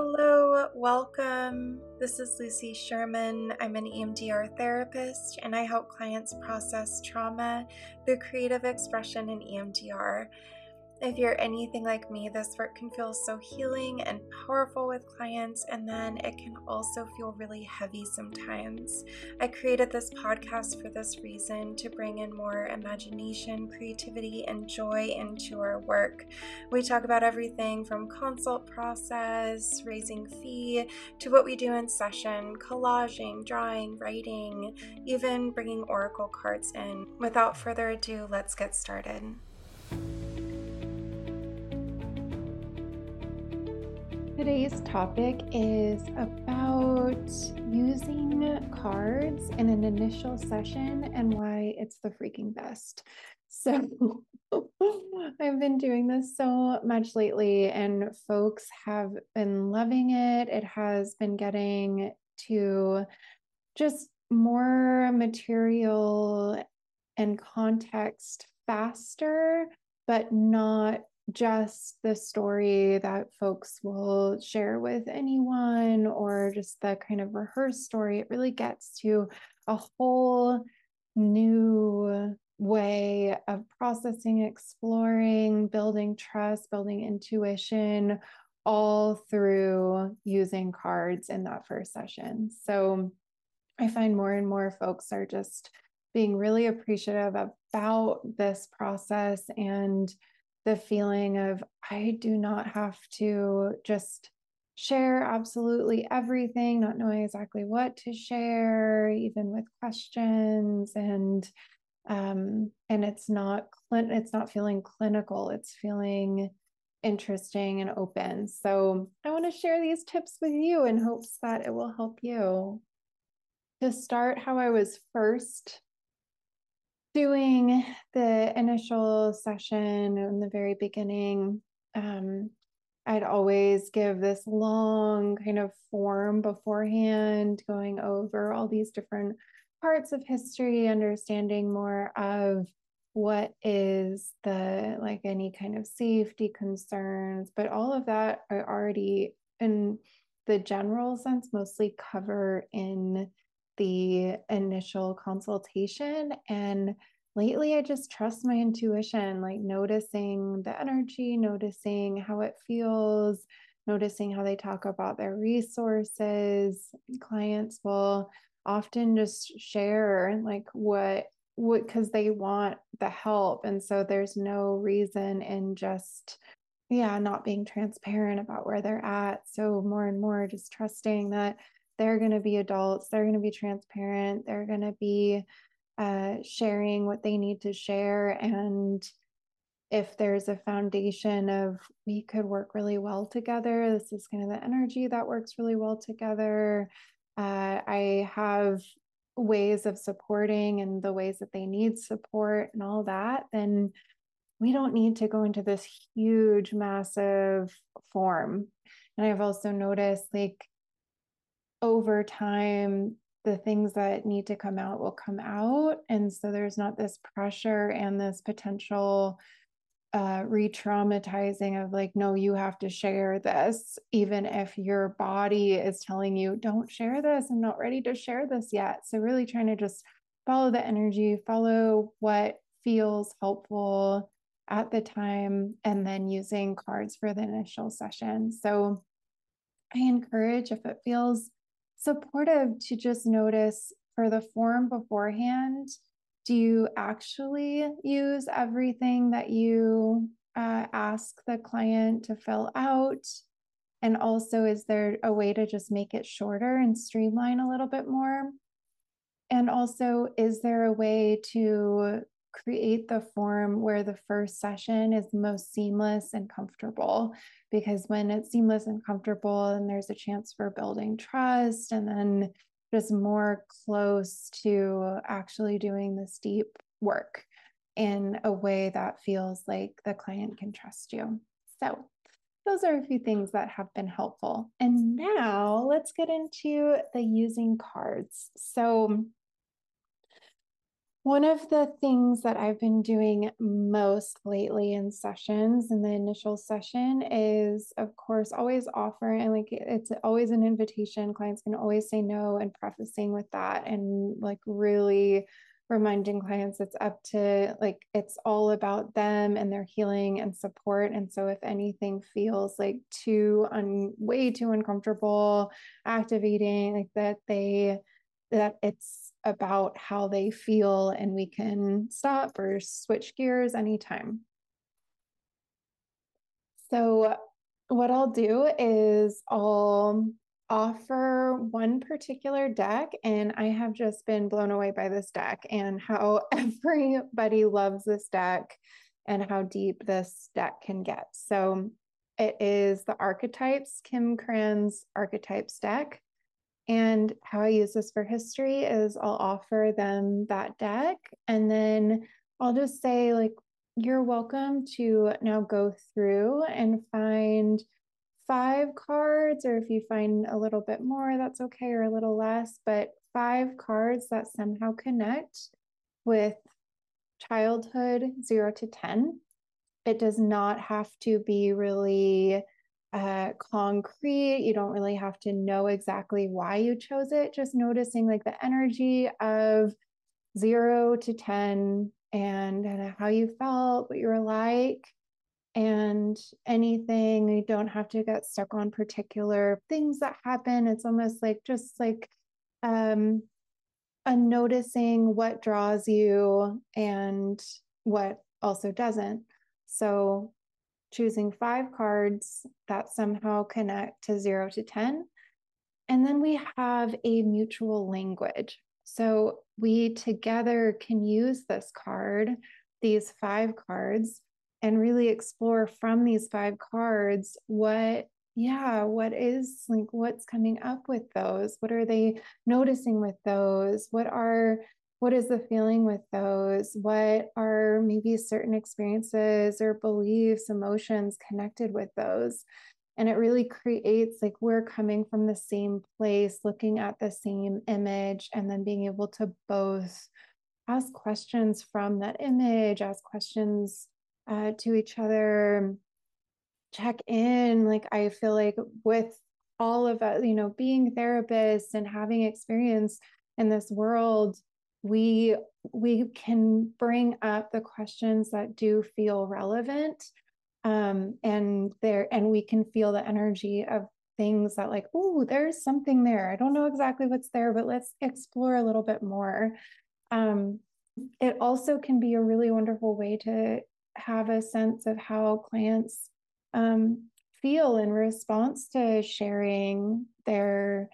Hello, welcome. This is Lucy Sherman. I'm an EMDR therapist and I help clients process trauma through creative expression in EMDR. If you're anything like me, this work can feel so healing and powerful with clients, and then it can also feel really heavy sometimes. I created this podcast for this reason to bring in more imagination, creativity, and joy into our work. We talk about everything from consult process, raising fee, to what we do in session, collaging, drawing, writing, even bringing oracle cards in. Without further ado, let's get started. Today's topic is about using cards in an initial session and why it's the freaking best. So, I've been doing this so much lately, and folks have been loving it. It has been getting to just more material and context faster, but not just the story that folks will share with anyone or just the kind of rehearsed story. It really gets to a whole new way of processing, exploring, building trust, building intuition, all through using cards in that first session. So I find more and more folks are just being really appreciative about this process and the feeling of I do not have to just share absolutely everything, not knowing exactly what to share, even with questions and um, and it's not it's not feeling clinical it's feeling interesting and open. So i want to share these tips with you in hopes that it will help you. To start how i was first doing the initial session in the very beginning, um, I'd always give this long kind of form beforehand, going over all these different parts of history, understanding more of what is the like any kind of safety concerns, but all of that are already in the general sense mostly cover in the initial consultation. And lately, I just trust my intuition, like noticing the energy, noticing how it feels, noticing how they talk about their resources. Clients will often just share like what what because they want the help and so there's no reason in just yeah not being transparent about where they're at so more and more just trusting that they're going to be adults they're going to be transparent they're going to be uh, sharing what they need to share and if there's a foundation of we could work really well together this is kind of the energy that works really well together uh, i have ways of supporting and the ways that they need support and all that then we don't need to go into this huge massive form. And i've also noticed like over time, the things that need to come out will come out. And so there's not this pressure and this potential uh, re traumatizing of like, no, you have to share this, even if your body is telling you, don't share this. I'm not ready to share this yet. So, really trying to just follow the energy, follow what feels helpful at the time, and then using cards for the initial session. So, I encourage if it feels supportive to just notice for the form beforehand do you actually use everything that you uh, ask the client to fill out? And also is there a way to just make it shorter and streamline a little bit more? And also is there a way to create the form where the first session is most seamless and comfortable. Because when it's seamless and comfortable, and there's a chance for building trust, and then just more close to actually doing this deep work in a way that feels like the client can trust you. So, those are a few things that have been helpful. And now let's get into the using cards. So, One of the things that I've been doing most lately in sessions in the initial session is, of course, always offering, like it's always an invitation. Clients can always say no, and prefacing with that, and like really reminding clients it's up to like it's all about them and their healing and support. And so, if anything feels like too un way too uncomfortable, activating, like that, they that it's about how they feel and we can stop or switch gears anytime. So, what I'll do is I'll offer one particular deck, and I have just been blown away by this deck and how everybody loves this deck and how deep this deck can get. So, it is the Archetypes, Kim Krans Archetypes deck. And how I use this for history is I'll offer them that deck and then I'll just say, like, you're welcome to now go through and find five cards, or if you find a little bit more, that's okay, or a little less, but five cards that somehow connect with childhood zero to 10. It does not have to be really uh, concrete. You don't really have to know exactly why you chose it. Just noticing like the energy of zero to 10 and, and how you felt, what you were like, and anything. You don't have to get stuck on particular things that happen. It's almost like just like um, a noticing what draws you and what also doesn't. So choosing five cards that somehow connect to zero to 10. And then we have a mutual language. So we together can use this card, these five cards, and really explore from these five cards what, yeah, what is like, what's coming up with those? What are they noticing with those? What are what is the feeling with those? What are maybe certain experiences or beliefs, emotions connected with those? And it really creates like we're coming from the same place, looking at the same image, and then being able to both ask questions from that image, ask questions uh, to each other, check in. Like, I feel like with all of us, you know, being therapists and having experience in this world, we we can bring up the questions that do feel relevant um, and there and we can feel the energy of things that like oh there's something there. I don't know exactly what's there but let's explore a little bit more. Um, it also can be a really wonderful way to have a sense of how clients um, feel in response to sharing their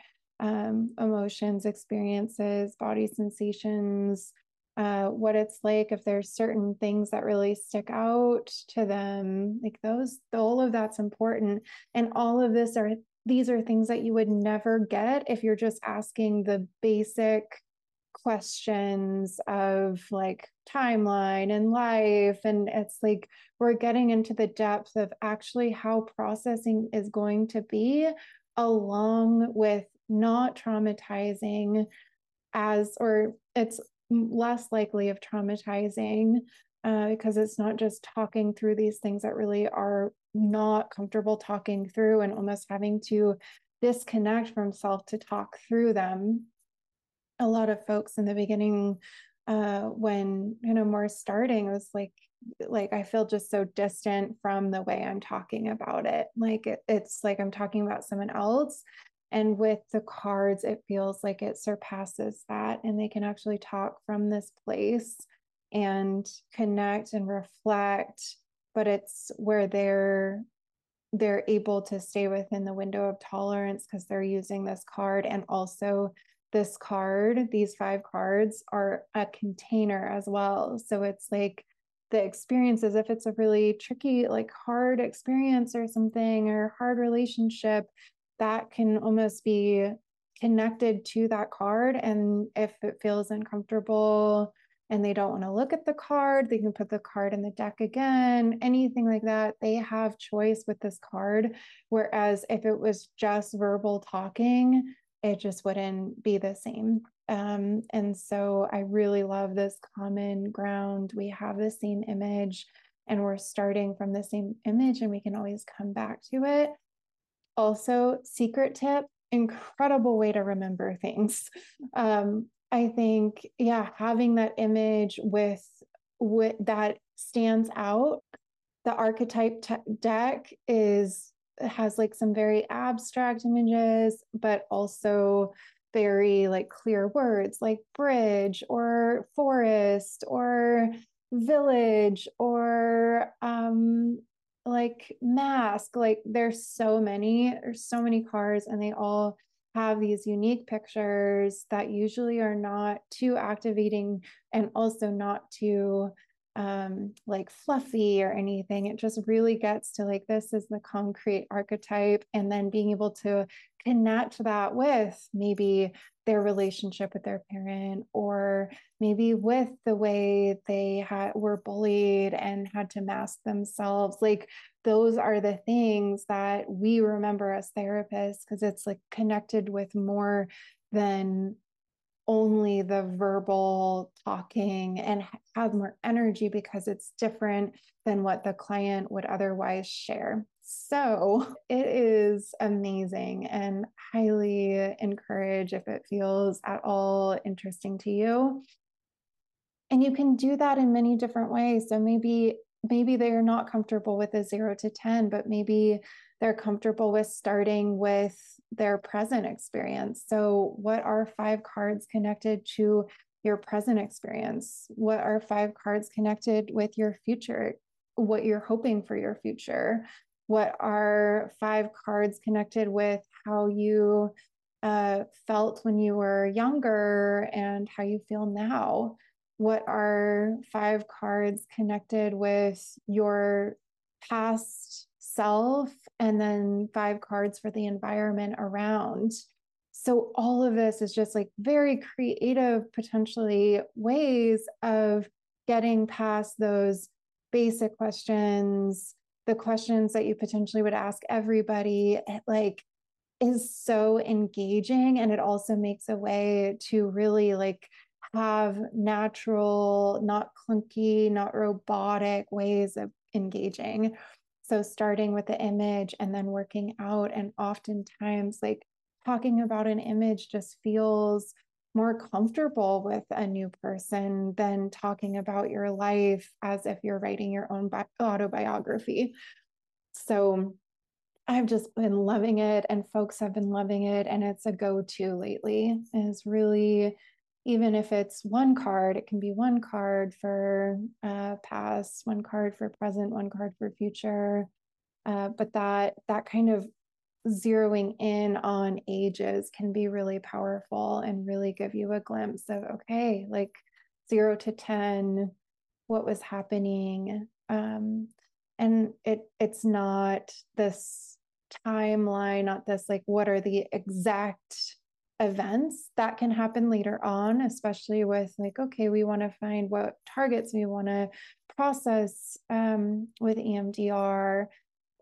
um, emotions, experiences, body sensations, uh, what it's like if there's certain things that really stick out to them. Like those, all of that's important. And all of this are these are things that you would never get if you're just asking the basic questions of like timeline and life and it's like we're getting into the depth of actually how processing is going to be along with not traumatizing as, or it's less likely of traumatizing uh, because it's not just talking through these things that really are not comfortable talking through and almost having to disconnect from self to talk through them. A lot of folks in the beginning, uh, when you know more starting, was like, like I feel just so distant from the way I'm talking about it. Like it, it's like I'm talking about someone else, and with the cards, it feels like it surpasses that. And they can actually talk from this place and connect and reflect, but it's where they're they're able to stay within the window of tolerance because they're using this card and also this card these five cards are a container as well so it's like the experiences if it's a really tricky like hard experience or something or hard relationship that can almost be connected to that card. And if it feels uncomfortable and they don't want to look at the card, they can put the card in the deck again, anything like that. They have choice with this card. Whereas if it was just verbal talking, it just wouldn't be the same. Um, and so I really love this common ground. We have the same image and we're starting from the same image and we can always come back to it. Also, secret tip incredible way to remember things. Um, I think, yeah, having that image with, with that stands out. The archetype t- deck is has like some very abstract images, but also very like clear words like bridge or forest or village or um like mask like there's so many there's so many cars and they all have these unique pictures that usually are not too activating and also not too um like fluffy or anything. It just really gets to like this is the concrete archetype and then being able to connect that with maybe their relationship with their parent or maybe with the way they had were bullied and had to mask themselves like those are the things that we remember as therapists because it's like connected with more than only the verbal talking and has more energy because it's different than what the client would otherwise share. So it is amazing and highly encourage if it feels at all interesting to you. And you can do that in many different ways. So maybe maybe they're not comfortable with a 0 to 10, but maybe they're comfortable with starting with their present experience. So, what are five cards connected to your present experience? What are five cards connected with your future? What you're hoping for your future? What are five cards connected with how you uh, felt when you were younger and how you feel now? What are five cards connected with your past self and then five cards for the environment around. So, all of this is just like very creative, potentially ways of getting past those basic questions, the questions that you potentially would ask everybody. It like is so engaging. And it also makes a way to really like have natural, not clunky, not robotic ways of engaging. So, starting with the image and then working out, and oftentimes, like talking about an image just feels more comfortable with a new person than talking about your life as if you're writing your own bi- autobiography. So, I've just been loving it, and folks have been loving it, and it's a go to lately. Is really even if it's one card, it can be one card for uh, past, one card for present, one card for future. Uh, but that that kind of zeroing in on ages can be really powerful and really give you a glimpse of okay, like zero to ten, what was happening, um, and it it's not this timeline, not this like what are the exact events that can happen later on, especially with like, okay, we want to find what targets we want to process um, with EMDR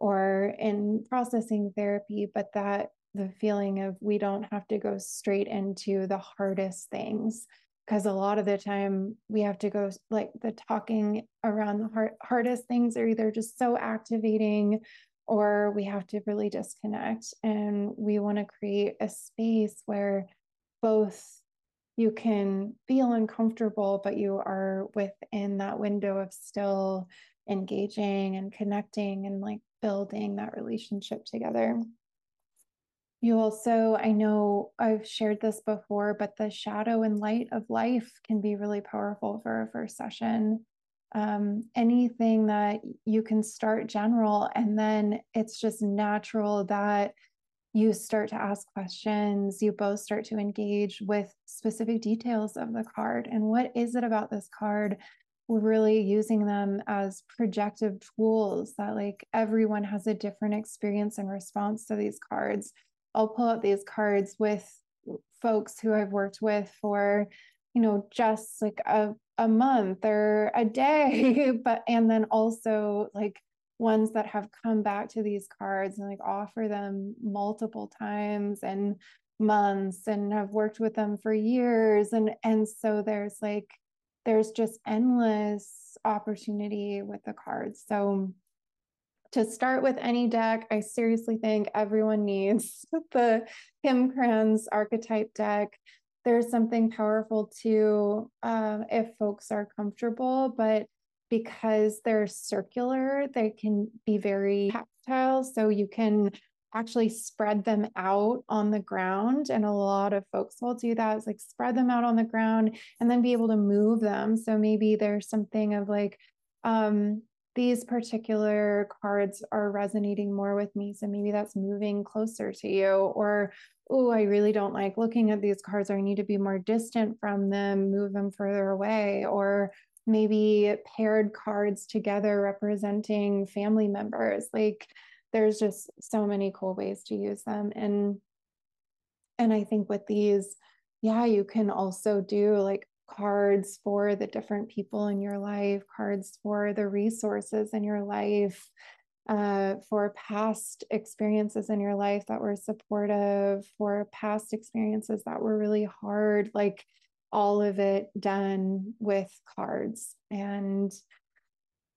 or in processing therapy, but that the feeling of we don't have to go straight into the hardest things because a lot of the time we have to go like the talking around the hard, hardest things are either just so activating or we have to really disconnect. And we want to create a space where both you can feel uncomfortable, but you are within that window of still engaging and connecting and like building that relationship together. You also, I know I've shared this before, but the shadow and light of life can be really powerful for a first session um, anything that you can start general and then it's just natural that you start to ask questions you both start to engage with specific details of the card and what is it about this card really using them as projective tools that like everyone has a different experience and response to these cards. I'll pull out these cards with folks who i've worked with for you know just like a a month or a day but and then also like ones that have come back to these cards and like offer them multiple times and months and have worked with them for years. And and so there's like there's just endless opportunity with the cards so to start with any deck, I seriously think everyone needs the Kim Krans archetype deck. There's something powerful too um, if folks are comfortable, but because they're circular, they can be very tactile. So you can actually spread them out on the ground. And a lot of folks will do that. It's like spread them out on the ground and then be able to move them. So maybe there's something of like, um, these particular cards are resonating more with me. So maybe that's moving closer to you. Or, oh, I really don't like looking at these cards, or I need to be more distant from them, move them further away. Or maybe paired cards together representing family members. Like there's just so many cool ways to use them. And and I think with these, yeah, you can also do like cards for the different people in your life, cards for the resources in your life, uh, for past experiences in your life that were supportive, for past experiences that were really hard, like all of it done with cards. And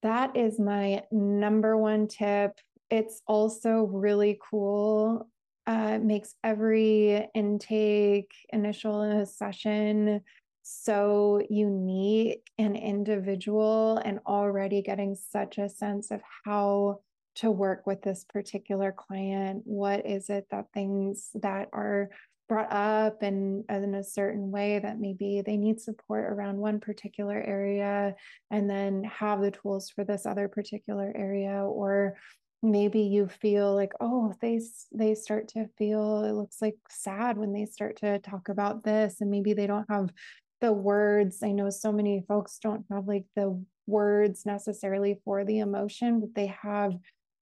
that is my number one tip. It's also really cool. Uh, makes every intake, initial session so unique and individual and already getting such a sense of how to work with this particular client what is it that things that are brought up and in a certain way that maybe they need support around one particular area and then have the tools for this other particular area or maybe you feel like oh they they start to feel it looks like sad when they start to talk about this and maybe they don't have the words. I know so many folks don't have like the words necessarily for the emotion, but they have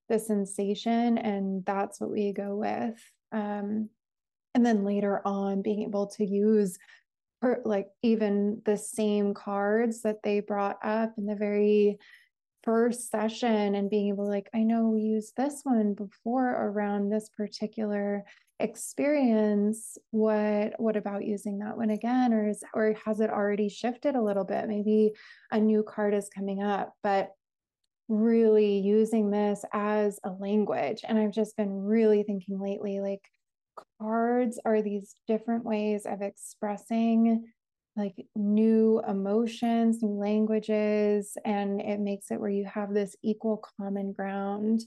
the sensation, and that's what we go with. Um, and then later on, being able to use per, like even the same cards that they brought up in the very first session and being able to like i know we used this one before around this particular experience. What what about using that one again? Or is or has it already shifted a little bit? Maybe a new card is coming up. But really using this as a language. And i've just been really thinking lately like cards are these different ways of expressing like new emotions new languages and it makes it where you have this equal common ground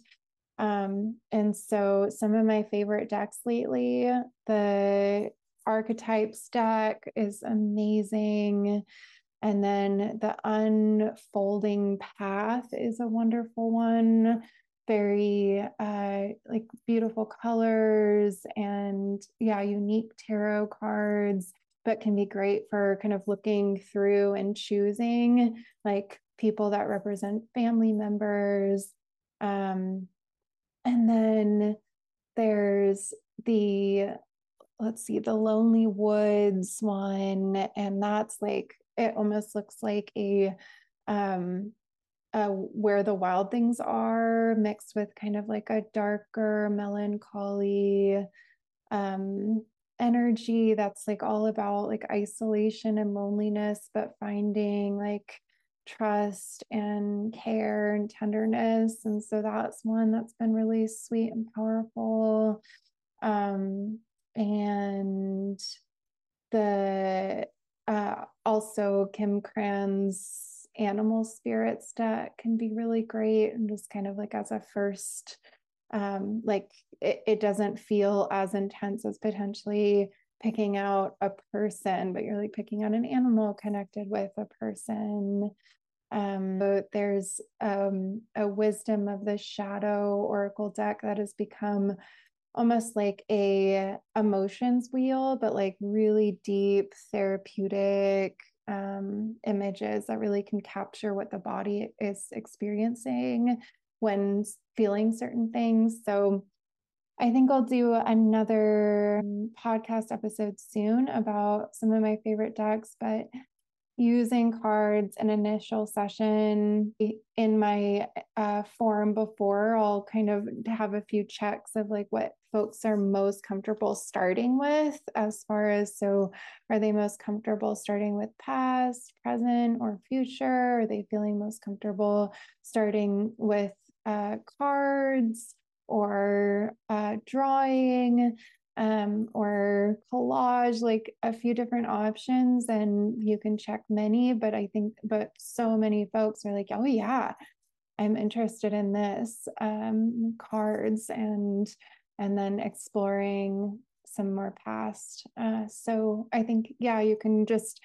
um, and so some of my favorite decks lately, the archetypes deck is amazing. And then the unfolding path is a wonderful one. Very uh, like beautiful colors and yeah, unique tarot cards, but can be great for kind of looking through and choosing like people that represent family members. Um, and then there's the, let's see, the Lonely Woods one. And that's like, it almost looks like a, um, uh, where the wild things are mixed with kind of like a darker melancholy um, energy that's like all about like isolation and loneliness, but finding like trust and care and tenderness. And so that's one that's been really sweet and powerful. Um, and the uh, also Kim Krans animal spirits deck can be really great and just kind of like as a first um like it, it doesn't feel as intense as potentially picking out a person but you're like picking out an animal connected with a person um, but there's um, a wisdom of the shadow oracle deck that has become almost like a emotions wheel, but like really deep therapeutic um, images that really can capture what the body is experiencing when feeling certain things. So I think I'll do another podcast episode soon about some of my favorite decks, but using cards an initial session in my uh, form before i'll kind of have a few checks of like what folks are most comfortable starting with as far as so are they most comfortable starting with past present or future? Are they feeling most comfortable starting with uh, cards or uh, drawing um, or collage, like a few different options, and you can check many. But I think, but so many folks are like, oh, yeah, I'm interested in this um, cards and and then exploring some more past. Uh, so I think, yeah, you can just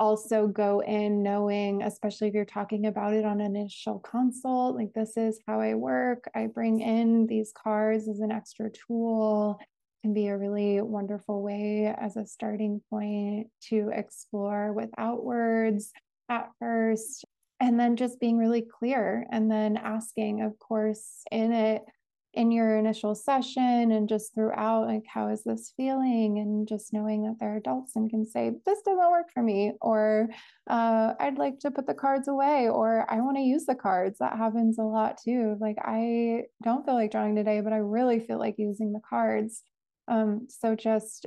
also go in knowing, especially if you're talking about it on initial consult, like this is how I work. I bring in these cards as an extra tool can be a really wonderful way as a starting point to explore without words at first and then just being really clear and then asking of course in it in your initial session and just throughout like how is this feeling? And just knowing that they're adults and can say this doesn't work for me or uh, i'd like to put the cards away or i want to use the cards. That happens a lot too. Like i don't feel like drawing today but i really feel like using the cards um, so just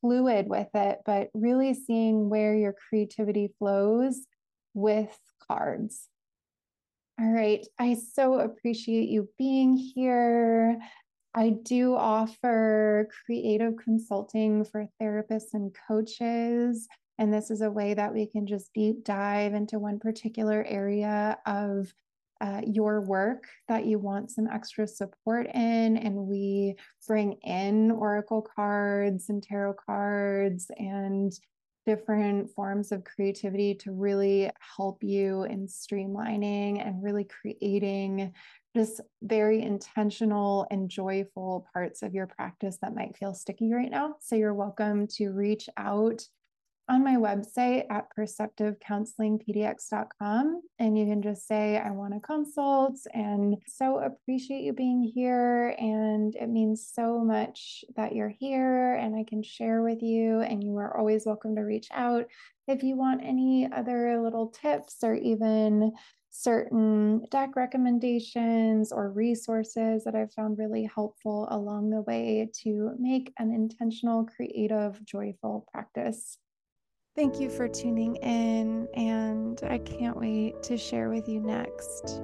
fluid with it but really seeing where your creativity flows with cards all right. I so appreciate you being here. I do offer creative consulting for therapists and coaches. And this is a way that we can just deep dive into one particular area of uh, your work that you want some extra support in. And we bring in Oracle cards and tarot cards and different forms of creativity to really help you in streamlining and really creating just very intentional and joyful parts of your practice that might feel sticky right now. So you're welcome to reach out on my website at perceptivecounselingpdx.com and you can just say i want to consult and so appreciate you being here and it means so much that you're here and i can share with you and you are always welcome to reach out if you want any other little tips or even certain deck recommendations or resources that I've found really helpful along the way to make an intentional, creative, joyful practice. Thank you for tuning in, and I can't wait to share with you next.